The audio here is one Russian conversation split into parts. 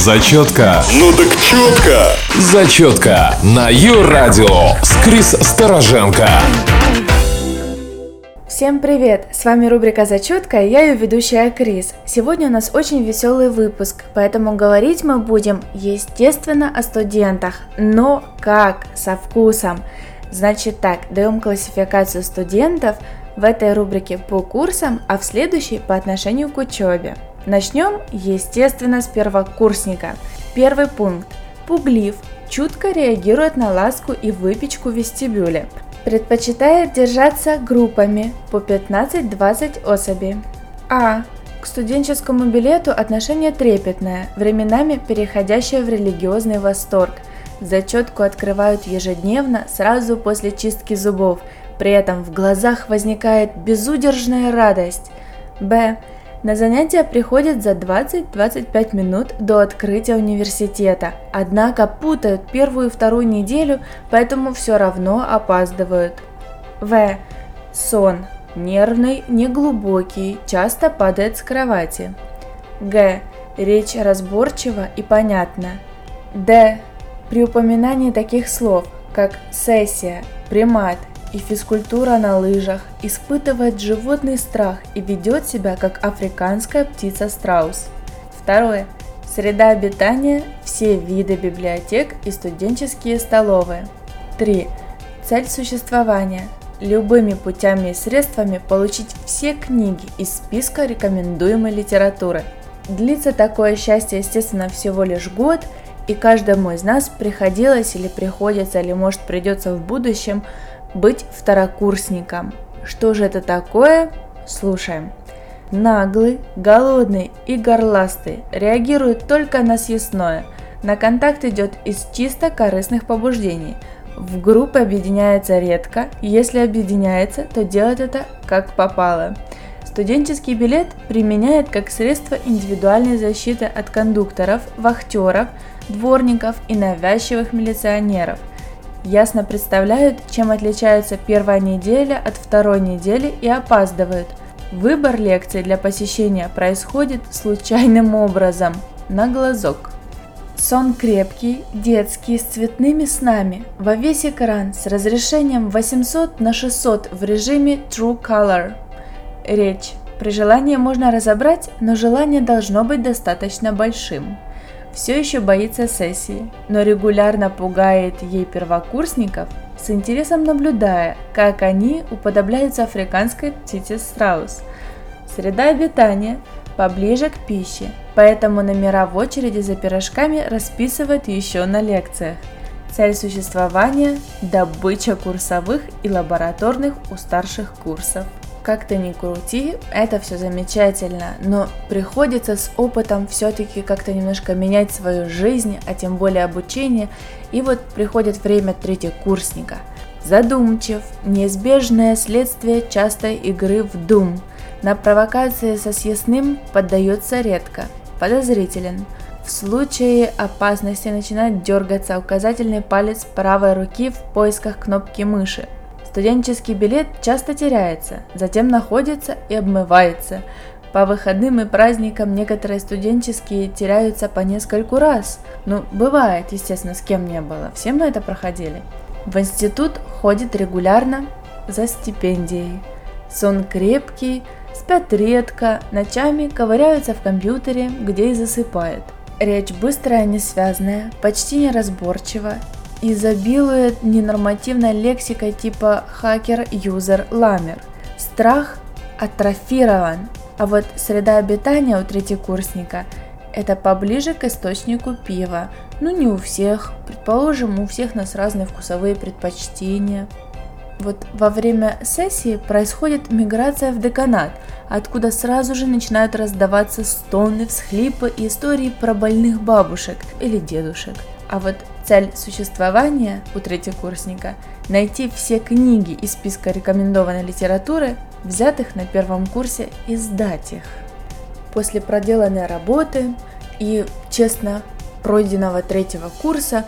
Зачетка. Ну так четко. Зачетка на Ю-радио с Крис Стороженко. Всем привет! С вами рубрика «Зачетка» и я ее ведущая Крис. Сегодня у нас очень веселый выпуск, поэтому говорить мы будем, естественно, о студентах, но как? Со вкусом. Значит так, даем классификацию студентов в этой рубрике по курсам, а в следующей по отношению к учебе. Начнем, естественно, с первокурсника. Первый пункт. Пуглив, чутко реагирует на ласку и выпечку в вестибюле. Предпочитает держаться группами по 15-20 особей. А. К студенческому билету отношение трепетное, временами переходящее в религиозный восторг. Зачетку открывают ежедневно, сразу после чистки зубов. При этом в глазах возникает безудержная радость. Б. На занятия приходят за 20-25 минут до открытия университета, однако путают первую и вторую неделю, поэтому все равно опаздывают. В. Сон. Нервный, неглубокий, часто падает с кровати. Г. Речь разборчива и понятна. Д. При упоминании таких слов, как сессия, примат, и физкультура на лыжах, испытывает животный страх и ведет себя как африканская птица-страус. Второе. Среда обитания – все виды библиотек и студенческие столовые. 3. Цель существования – любыми путями и средствами получить все книги из списка рекомендуемой литературы. Длится такое счастье, естественно, всего лишь год, и каждому из нас приходилось или приходится, или может придется в будущем – быть второкурсником. Что же это такое? Слушаем. Наглый, голодный и горластый реагируют только на съестное. На контакт идет из чисто корыстных побуждений. В группы объединяется редко, если объединяется, то делает это как попало. Студенческий билет применяет как средство индивидуальной защиты от кондукторов, вахтеров, дворников и навязчивых милиционеров ясно представляют, чем отличается первая неделя от второй недели и опаздывают. Выбор лекций для посещения происходит случайным образом, на глазок. Сон крепкий, детский, с цветными снами, во весь экран с разрешением 800 на 600 в режиме True Color. Речь. При желании можно разобрать, но желание должно быть достаточно большим все еще боится сессии, но регулярно пугает ей первокурсников, с интересом наблюдая, как они уподобляются африканской птице страус. Среда обитания поближе к пище, поэтому номера в очереди за пирожками расписывают еще на лекциях. Цель существования – добыча курсовых и лабораторных у старших курсов как то ни крути, это все замечательно, но приходится с опытом все-таки как-то немножко менять свою жизнь, а тем более обучение, и вот приходит время третьекурсника. Задумчив, неизбежное следствие частой игры в дум. На провокации со съестным поддается редко, подозрителен. В случае опасности начинает дергаться указательный палец правой руки в поисках кнопки мыши – Студенческий билет часто теряется, затем находится и обмывается. По выходным и праздникам некоторые студенческие теряются по нескольку раз. Ну, бывает, естественно, с кем не было. Все мы это проходили. В институт ходит регулярно за стипендией. Сон крепкий, спят редко, ночами ковыряются в компьютере, где и засыпают. Речь быстрая, несвязная, почти неразборчива, изобилует ненормативной лексикой типа хакер, юзер, ламер. Страх атрофирован, а вот среда обитания у третьекурсника – это поближе к источнику пива. Ну не у всех, предположим, у всех нас разные вкусовые предпочтения. Вот во время сессии происходит миграция в деканат, откуда сразу же начинают раздаваться стоны, всхлипы и истории про больных бабушек или дедушек. А вот цель существования у третьекурсника – найти все книги из списка рекомендованной литературы, взятых на первом курсе, и сдать их. После проделанной работы и, честно, пройденного третьего курса,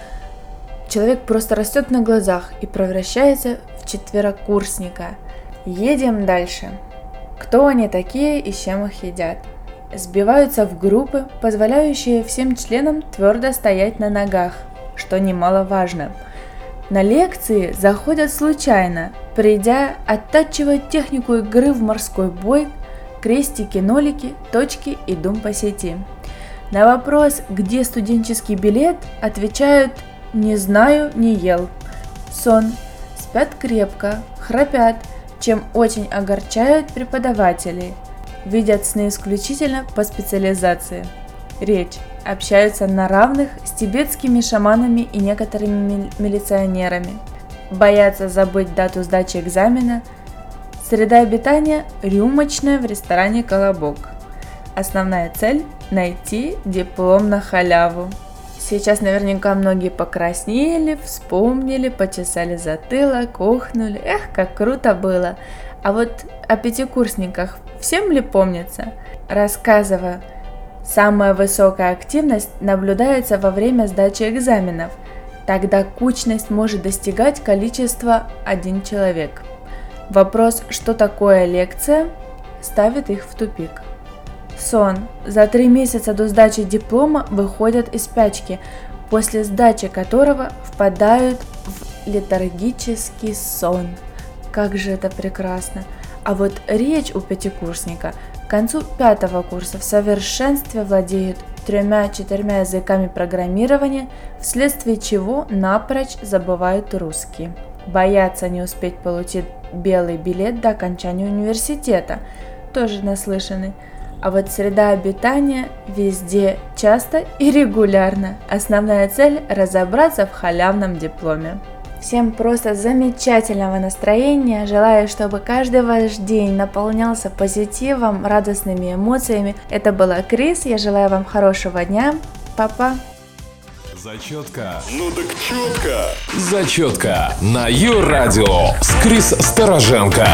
человек просто растет на глазах и превращается в четверокурсника. Едем дальше. Кто они такие и с чем их едят? сбиваются в группы, позволяющие всем членам твердо стоять на ногах, что немаловажно. На лекции заходят случайно, придя оттачивать технику игры в морской бой, крестики, нолики, точки и дум по сети. На вопрос, где студенческий билет, отвечают «не знаю, не ел». Сон, спят крепко, храпят, чем очень огорчают преподавателей. Видят сны исключительно по специализации. Речь. Общаются на равных с тибетскими шаманами и некоторыми милиционерами. Боятся забыть дату сдачи экзамена. Среда обитания – рюмочная в ресторане «Колобок». Основная цель – найти диплом на халяву. Сейчас наверняка многие покраснели, вспомнили, почесали затылок, охнули. Эх, как круто было. А вот о пятикурсниках всем ли помнится? Рассказываю. Самая высокая активность наблюдается во время сдачи экзаменов. Тогда кучность может достигать количества один человек. Вопрос, что такое лекция, ставит их в тупик. Сон. За три месяца до сдачи диплома выходят из спячки, после сдачи которого впадают в летаргический сон. Как же это прекрасно! А вот речь у пятикурсника концу пятого курса в совершенстве владеет тремя-четырьмя языками программирования, вследствие чего напрочь забывают русский. Боятся не успеть получить белый билет до окончания университета, тоже наслышаны – а вот среда обитания везде, часто и регулярно. Основная цель – разобраться в халявном дипломе. Всем просто замечательного настроения. Желаю, чтобы каждый ваш день наполнялся позитивом, радостными эмоциями. Это была Крис. Я желаю вам хорошего дня. Папа. Зачетка. Ну так четко. Зачетка на Ю-радио с Крис Стороженко.